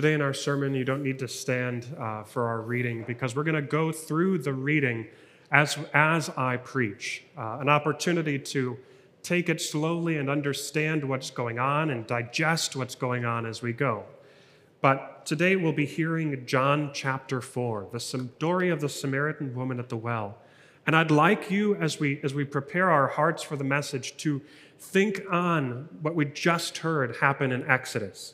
Today in our sermon, you don't need to stand uh, for our reading because we're going to go through the reading as, as I preach, uh, an opportunity to take it slowly and understand what's going on and digest what's going on as we go. But today we'll be hearing John chapter 4, the story of the Samaritan woman at the well. And I'd like you, as we, as we prepare our hearts for the message, to think on what we just heard happen in Exodus.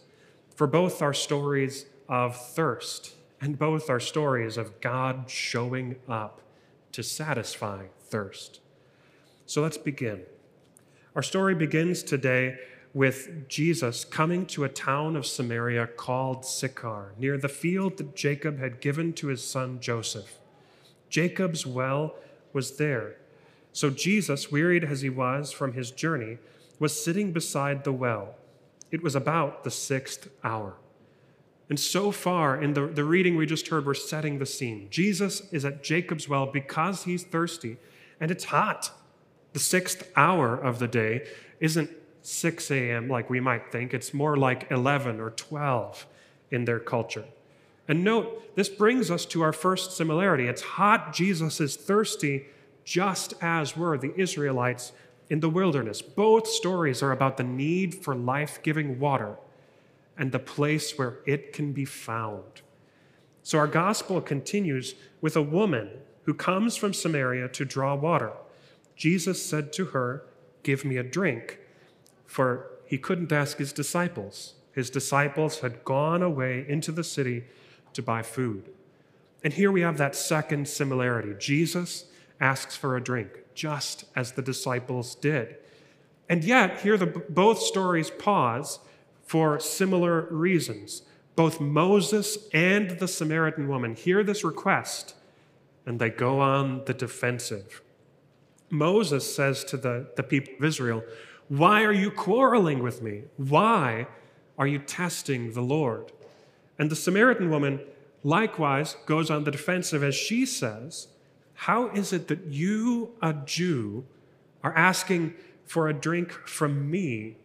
For both our stories of thirst and both our stories of God showing up to satisfy thirst. So let's begin. Our story begins today with Jesus coming to a town of Samaria called Sychar, near the field that Jacob had given to his son Joseph. Jacob's well was there. So Jesus, wearied as he was from his journey, was sitting beside the well. It was about the sixth hour. And so far in the, the reading we just heard, we're setting the scene. Jesus is at Jacob's well because he's thirsty, and it's hot. The sixth hour of the day isn't 6 a.m. like we might think, it's more like 11 or 12 in their culture. And note, this brings us to our first similarity. It's hot, Jesus is thirsty, just as were the Israelites in the wilderness. Both stories are about the need for life giving water and the place where it can be found. So our gospel continues with a woman who comes from Samaria to draw water. Jesus said to her, Give me a drink. For he couldn't ask his disciples. His disciples had gone away into the city to buy food. And here we have that second similarity. Jesus asks for a drink, just as the disciples did. And yet, here the, both stories pause for similar reasons. Both Moses and the Samaritan woman hear this request and they go on the defensive. Moses says to the, the people of Israel, Why are you quarreling with me? Why are you testing the Lord? And the Samaritan woman likewise goes on the defensive as she says, How is it that you, a Jew, are asking for a drink from me,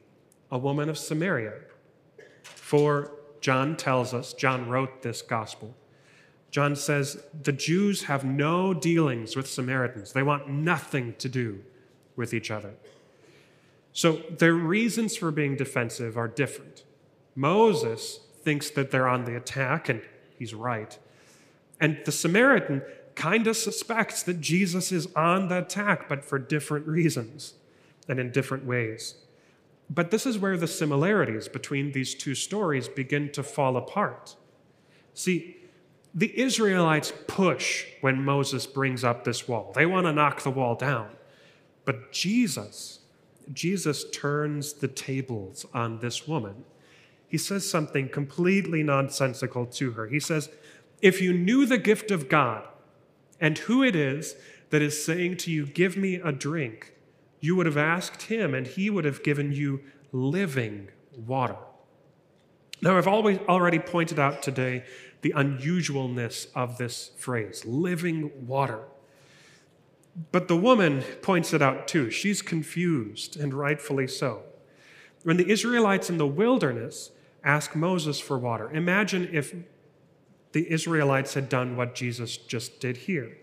a woman of Samaria? For John tells us, John wrote this gospel John says the Jews have no dealings with Samaritans. They want nothing to do with each other. So their reasons for being defensive are different. Moses thinks that they're on the attack, and he's right. And the Samaritan kind of suspects that Jesus is on the attack, but for different reasons and in different ways. But this is where the similarities between these two stories begin to fall apart. See, the Israelites push when Moses brings up this wall. They want to knock the wall down. But Jesus, Jesus turns the tables on this woman. He says something completely nonsensical to her. He says, If you knew the gift of God and who it is that is saying to you, Give me a drink, you would have asked him, and he would have given you living water. Now, I've always already pointed out today the unusualness of this phrase living water. But the woman points it out too. She's confused, and rightfully so. When the Israelites in the wilderness ask Moses for water, imagine if the Israelites had done what Jesus just did here.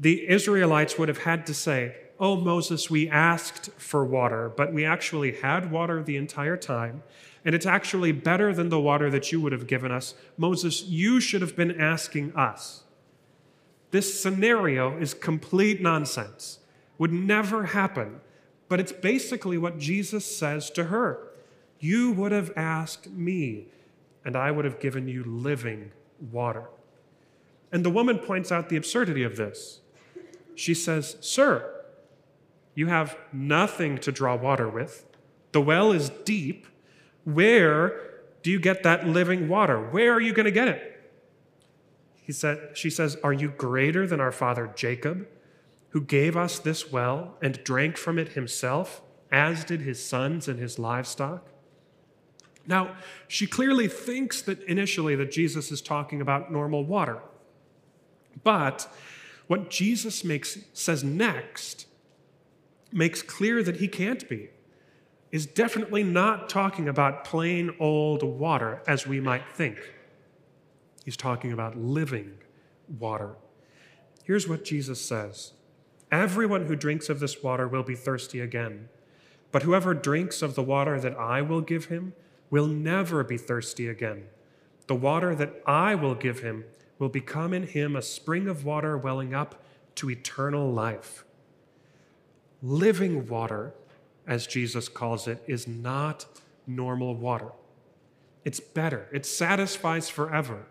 The Israelites would have had to say, Oh, Moses, we asked for water, but we actually had water the entire time and it's actually better than the water that you would have given us. Moses, you should have been asking us. This scenario is complete nonsense, would never happen, but it's basically what Jesus says to her. You would have asked me, and I would have given you living water. And the woman points out the absurdity of this. She says, Sir, you have nothing to draw water with. The well is deep where do you get that living water? Where are you going to get it? He said, she says, Are you greater than our father Jacob, who gave us this well and drank from it himself, as did his sons and his livestock? Now, she clearly thinks that initially that Jesus is talking about normal water. But what Jesus makes, says next makes clear that he can't be. is definitely not talking about plain old water as we might think. He's talking about living water. Here's what Jesus says Everyone who drinks of this water will be thirsty again. But whoever drinks of the water that I will give him will never be thirsty again. The water that I will give him will become in him a spring of water welling up to eternal life. Living water, as Jesus calls it, is not normal water. It's better, it satisfies forever.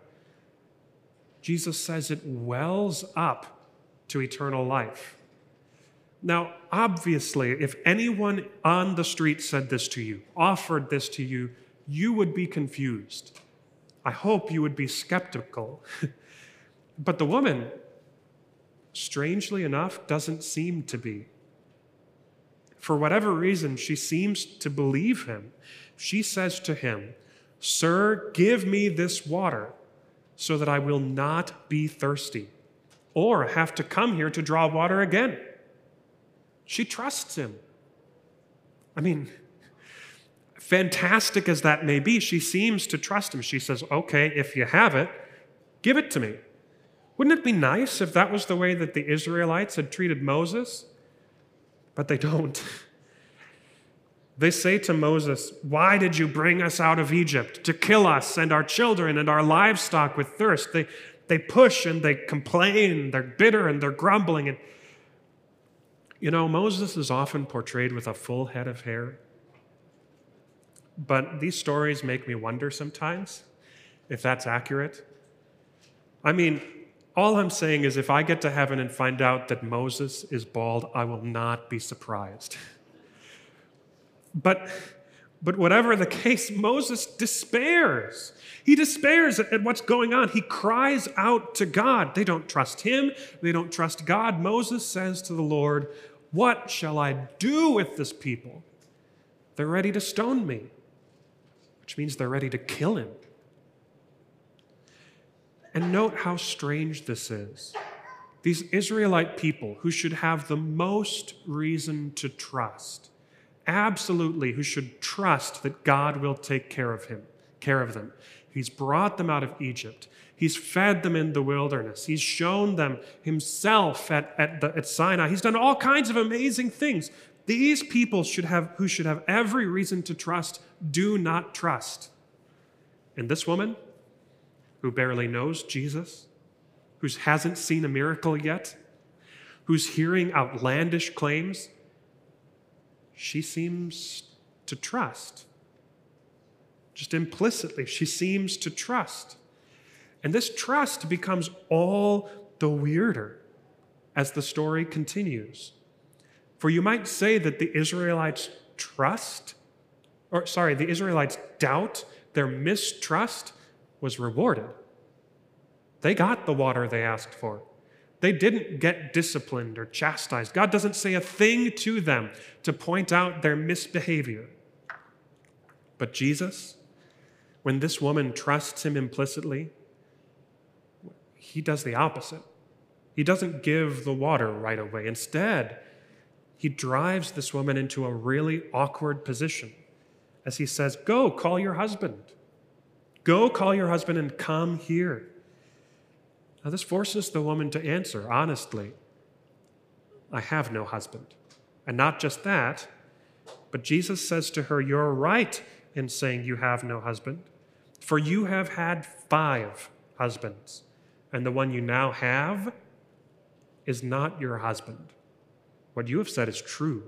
Jesus says it wells up to eternal life. Now, obviously, if anyone on the street said this to you, offered this to you, you would be confused. I hope you would be skeptical. but the woman, strangely enough, doesn't seem to be. For whatever reason, she seems to believe him. She says to him, Sir, give me this water so that I will not be thirsty or have to come here to draw water again. She trusts him. I mean, fantastic as that may be, she seems to trust him. She says, Okay, if you have it, give it to me. Wouldn't it be nice if that was the way that the Israelites had treated Moses? But they don't. They say to Moses, Why did you bring us out of Egypt? To kill us and our children and our livestock with thirst. They, they push and they complain, they're bitter and they're grumbling. And you know, Moses is often portrayed with a full head of hair. But these stories make me wonder sometimes if that's accurate. I mean, all I'm saying is if I get to heaven and find out that Moses is bald, I will not be surprised. But, but whatever the case, Moses despairs. He despairs at, at what's going on. He cries out to God. They don't trust him, they don't trust God. Moses says to the Lord, What shall I do with this people? They're ready to stone me, which means they're ready to kill him. And note how strange this is. These Israelite people who should have the most reason to trust, absolutely, who should trust that God will take care of him, care of them. He's brought them out of Egypt. He's fed them in the wilderness. He's shown them himself at, at, the, at Sinai. He's done all kinds of amazing things. These people should have, who should have every reason to trust do not trust. And this woman, who barely knows Jesus, who hasn't seen a miracle yet, who's hearing outlandish claims, she seems to trust just implicitly. She seems to trust. And this trust becomes all the weirder as the story continues. For you might say that the Israelites trust, or sorry, the Israelites doubt, their mistrust was rewarded. They got the water they asked for. They didn't get disciplined or chastised. God doesn't say a thing to them to point out their misbehavior. But Jesus, when this woman trusts him implicitly, he does the opposite. He doesn't give the water right away. Instead, he drives this woman into a really awkward position as he says, Go, call your husband. Go, call your husband and come here. Now, this forces the woman to answer honestly, I have no husband. And not just that, but Jesus says to her, You're right in saying you have no husband, for you have had five husbands, and the one you now have is not your husband. What you have said is true.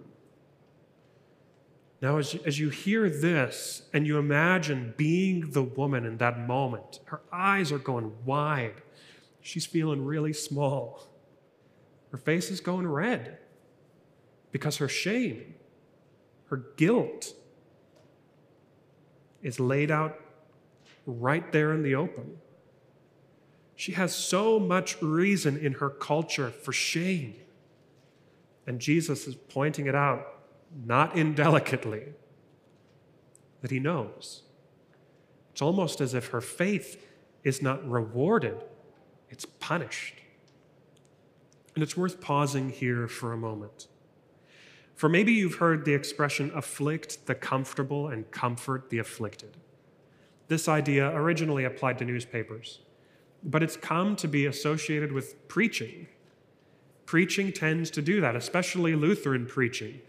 Now, as, as you hear this and you imagine being the woman in that moment, her eyes are going wide. She's feeling really small. Her face is going red because her shame her guilt is laid out right there in the open. She has so much reason in her culture for shame. And Jesus is pointing it out, not indelicately, that he knows. It's almost as if her faith is not rewarded, it's punished. And it's worth pausing here for a moment. For maybe you've heard the expression afflict the comfortable and comfort the afflicted. This idea originally applied to newspapers, but it's come to be associated with preaching. Preaching tends to do that, especially Lutheran preaching.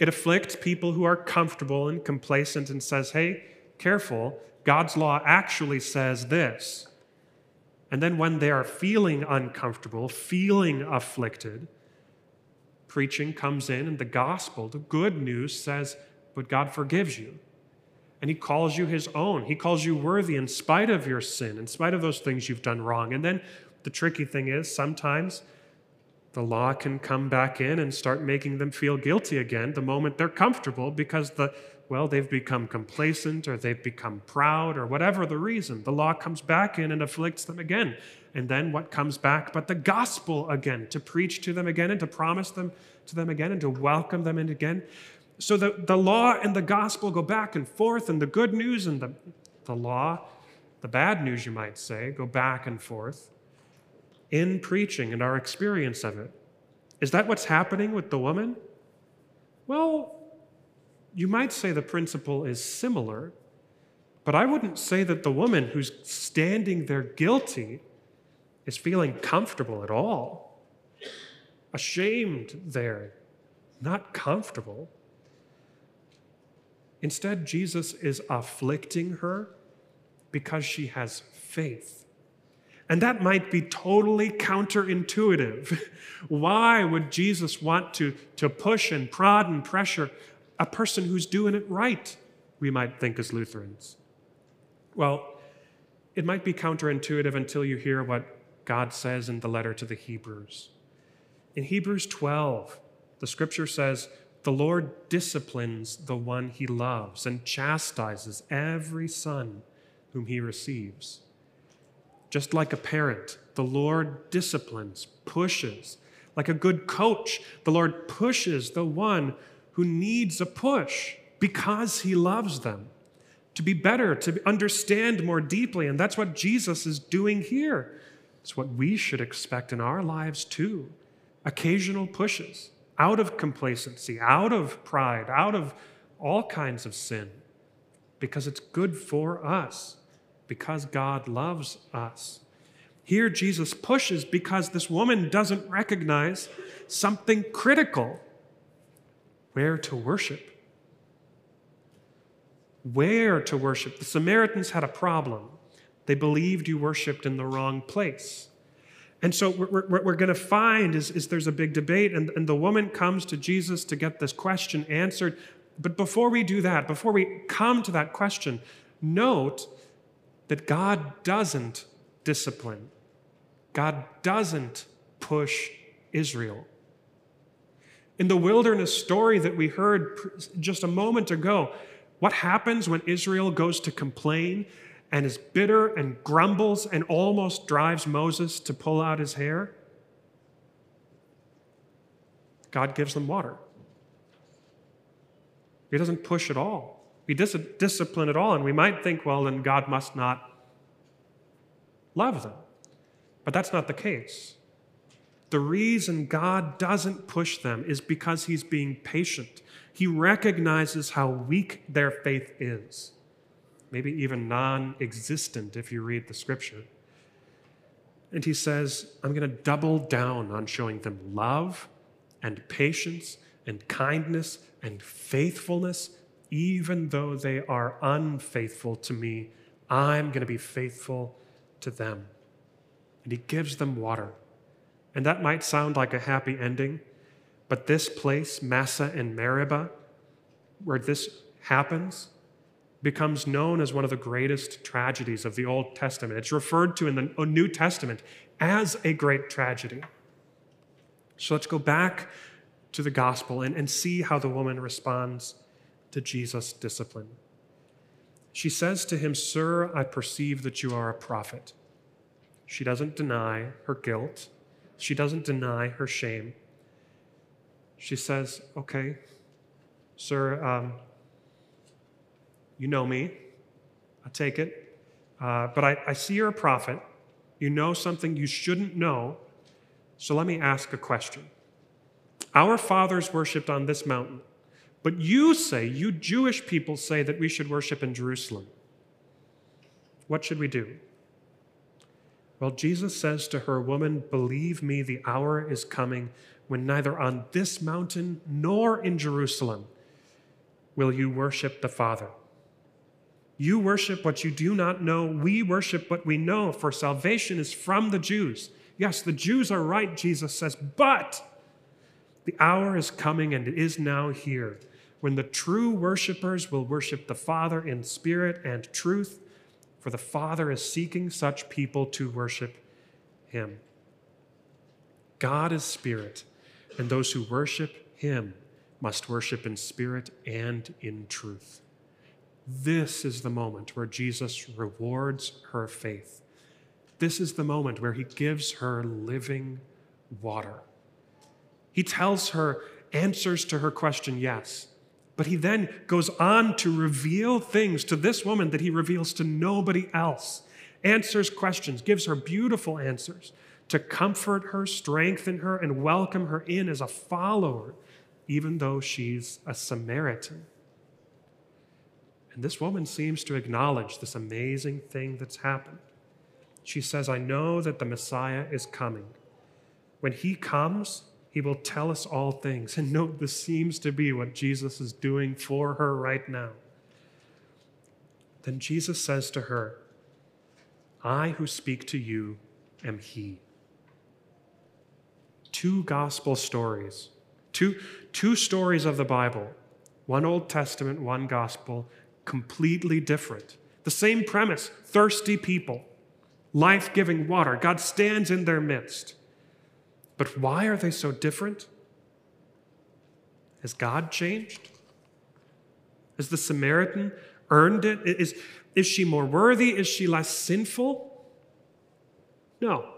It afflicts people who are comfortable and complacent and says, hey, careful, God's law actually says this. And then when they are feeling uncomfortable, feeling afflicted, preaching comes in and the gospel, the good news says, but God forgives you. And he calls you his own. He calls you worthy in spite of your sin, in spite of those things you've done wrong. And then the tricky thing is sometimes the law can come back in and start making them feel guilty again the moment they're comfortable because the well they've become complacent or they've become proud or whatever the reason. The law comes back in and afflicts them again. And then what comes back but the gospel again to preach to them again and to promise them to them again and to welcome them in again. So the, the law and the gospel go back and forth and the good news and the, the law the bad news you might say go back and forth in preaching and our experience of it. Is that what's happening with the woman? Well, you might say the principle is similar, but I wouldn't say that the woman who's standing there guilty is feeling comfortable at all. Ashamed there, not comfortable. Instead, Jesus is afflicting her because she has faith. And that might be totally counterintuitive. Why would Jesus want to, to push and prod and pressure a person who's doing it right? We might think as Lutherans. Well, it might be counterintuitive until you hear what God says in the letter to the Hebrews. In Hebrews 12, the scripture says, The Lord disciplines the one he loves and chastises every son whom he receives. Just like a parent, the Lord disciplines, pushes. Like a good coach, the Lord pushes the one who needs a push because he loves them to be better, to understand more deeply. And that's what Jesus is doing here. It's what we should expect in our lives too. Occasional pushes out of complacency, out of pride, out of all kinds of sin, because it's good for us because God loves us. Here, Jesus pushes because this woman doesn't recognize something critical where to worship. Where to worship. The Samaritans had a problem. They believed you worshiped in the wrong place. And so, what we're, going to find is, is there's a big debate, and, and the woman comes to Jesus to get this question answered. But before we do that, before we come to that question, note that God doesn't discipline, God doesn't push Israel. In the wilderness story that we heard just a moment ago, what happens when Israel goes to complain and is bitter and grumbles and almost drives Moses to pull out his hair? God gives them water. He doesn't push at all be dis- disciplined at all. And we might think, well, then God must not love them. But that's not the case. The reason God doesn't push them is because He's being patient. He recognizes how weak their faith is, maybe even non existent if you read the scripture. And He says, I'm going to double down on showing them love and patience and kindness and faithfulness even though they are unfaithful to me, I'm going to be faithful to them. And he gives them water. And that might sound like a happy ending, but this place, Massah and Meribah, where this happens, becomes known as one of the greatest tragedies of the Old Testament. It's referred to in the uh, New Testament as a great tragedy. So let's go back to the gospel and, and see how the woman responds to Jesus' discipline. She says to him, Sir, I perceive that you are a prophet. She doesn't deny her guilt, she doesn't deny her shame. She says, Okay, sir, um, you know me. I take it. Uh, but I, I see you're a prophet. You know something you shouldn't know. So let me ask a question. Our fathers worshiped on this mountain, but you say, you Jewish people say that we should worship in Jerusalem. What should we do? Well, Jesus says to her, Woman, believe me, the hour is coming when neither on this mountain nor in Jerusalem will you worship the Father. You worship what you do not know. We worship what we know, for salvation is from the Jews. Yes, the Jews are right, Jesus says, but the hour is coming and it is now here when the true worshipers will worship the Father in spirit and truth, for the Father is seeking such people to worship him. God is spirit, and those who worship him must worship in spirit and in truth. This is the moment where Jesus rewards her faith. This is the moment where he gives her living water. He tells her answers to her question, yes. But he then goes on to reveal things to this woman that he reveals to nobody else. Answers questions, gives her beautiful answers to comfort her, strengthen her, and welcome her in as a follower, even though she's a Samaritan. And this woman seems to acknowledge this amazing thing that's happened. She says, I know that the Messiah is coming. When he comes, he will tell us all things. And note, this seems to be what Jesus is doing for her right now. Then Jesus says to her, I who speak to you am he. Two gospel stories, two, two stories of the Bible, one Old Testament, one gospel, completely different. The same premise thirsty people, life giving water. God stands in their midst. But why are they so different? Has God changed? Has the Samaritan earned it? Is, is she more worthy? Is she less sinful? No.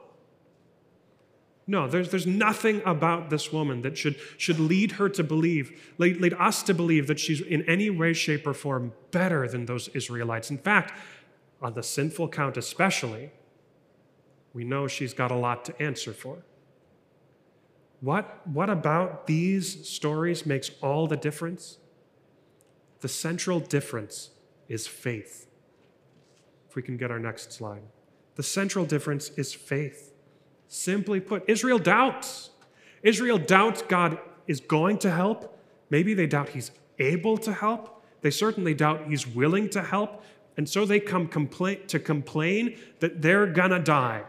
No, there's, there's nothing about this woman that should, should lead her to believe, lead, lead us to believe that she's in any way, shape, or form better than those Israelites. In fact, on the sinful count especially, we know she's got a lot to answer for. What, what about these stories makes all the difference? The central difference is faith. If we can get our next slide. The central difference is faith. Simply put, Israel doubts. Israel doubts God is going to help. Maybe they doubt he's able to help. They certainly doubt he's willing to help. And so they come compla- to complain that they're gonna die.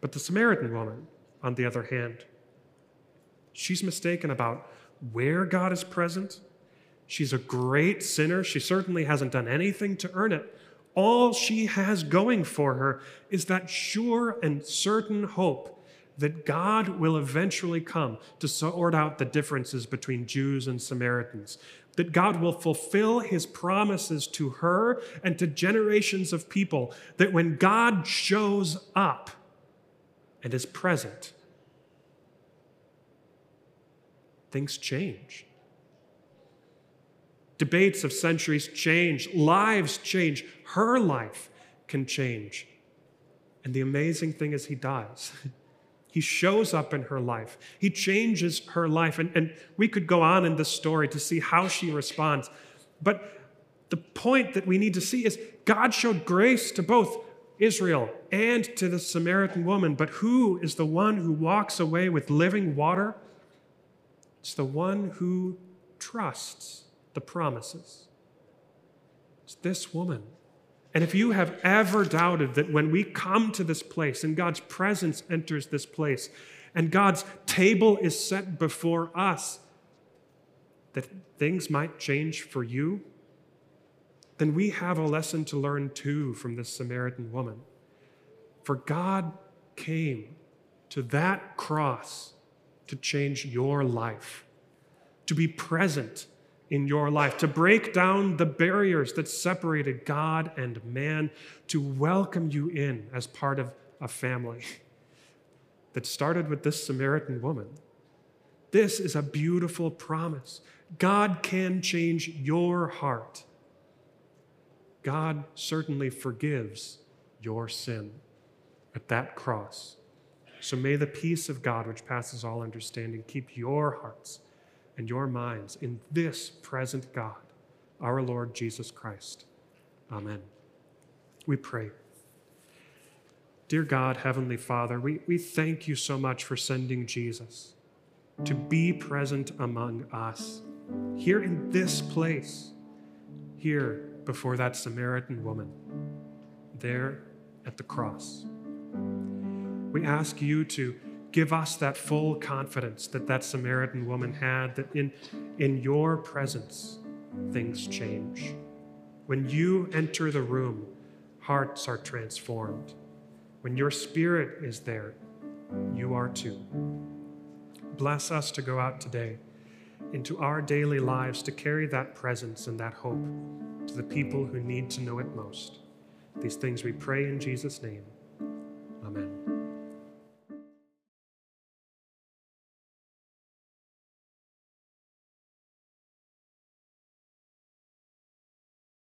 But the Samaritan woman, on the other hand, she's mistaken about where God is present. She's a great sinner. She certainly hasn't done anything to earn it all she has going for her is that sure and certain hope that God will eventually come to sort out the differences between Jews and Samaritans, that God will fulfill his promises to her and to generations of people, that when God shows up and is present, things change. Debates of centuries change, lives change, her life can change. And the amazing thing is, he does. He shows up in her life. He changes her life. And, and we could go on in this story to see how she responds. But the point that we need to see is God showed grace to both Israel and to the Samaritan woman. But who is the one who walks away with living water? It's the one who trusts the promises. It's this woman. And if you have ever doubted that when we come to this place and God's presence enters this place and God's table is set before us, that things might change for you, then we have a lesson to learn too from this Samaritan woman. For God came to that cross to change your life, to be present in your life, to break down the barriers that separated God and man, to welcome you in as part of a family that started with this Samaritan woman. This is a beautiful promise. God can change your heart. God certainly forgives your sin at that cross. So may the peace of God, which passes all understanding, keep your hearts and your minds in this present God, our Lord Jesus Christ. Amen. We pray. Dear God, Heavenly Father, we, we thank you so much for sending Jesus to be present among us here in this place, here before that Samaritan woman, there at the cross. We ask you to give us that full confidence that that Samaritan woman had, that in, in your presence, things change. When you enter the room, hearts are transformed. When your spirit is there, you are too. Bless us to go out today into our daily lives to carry that presence and that hope to the people who need to know it most. These things we pray in Jesus' name. Amen.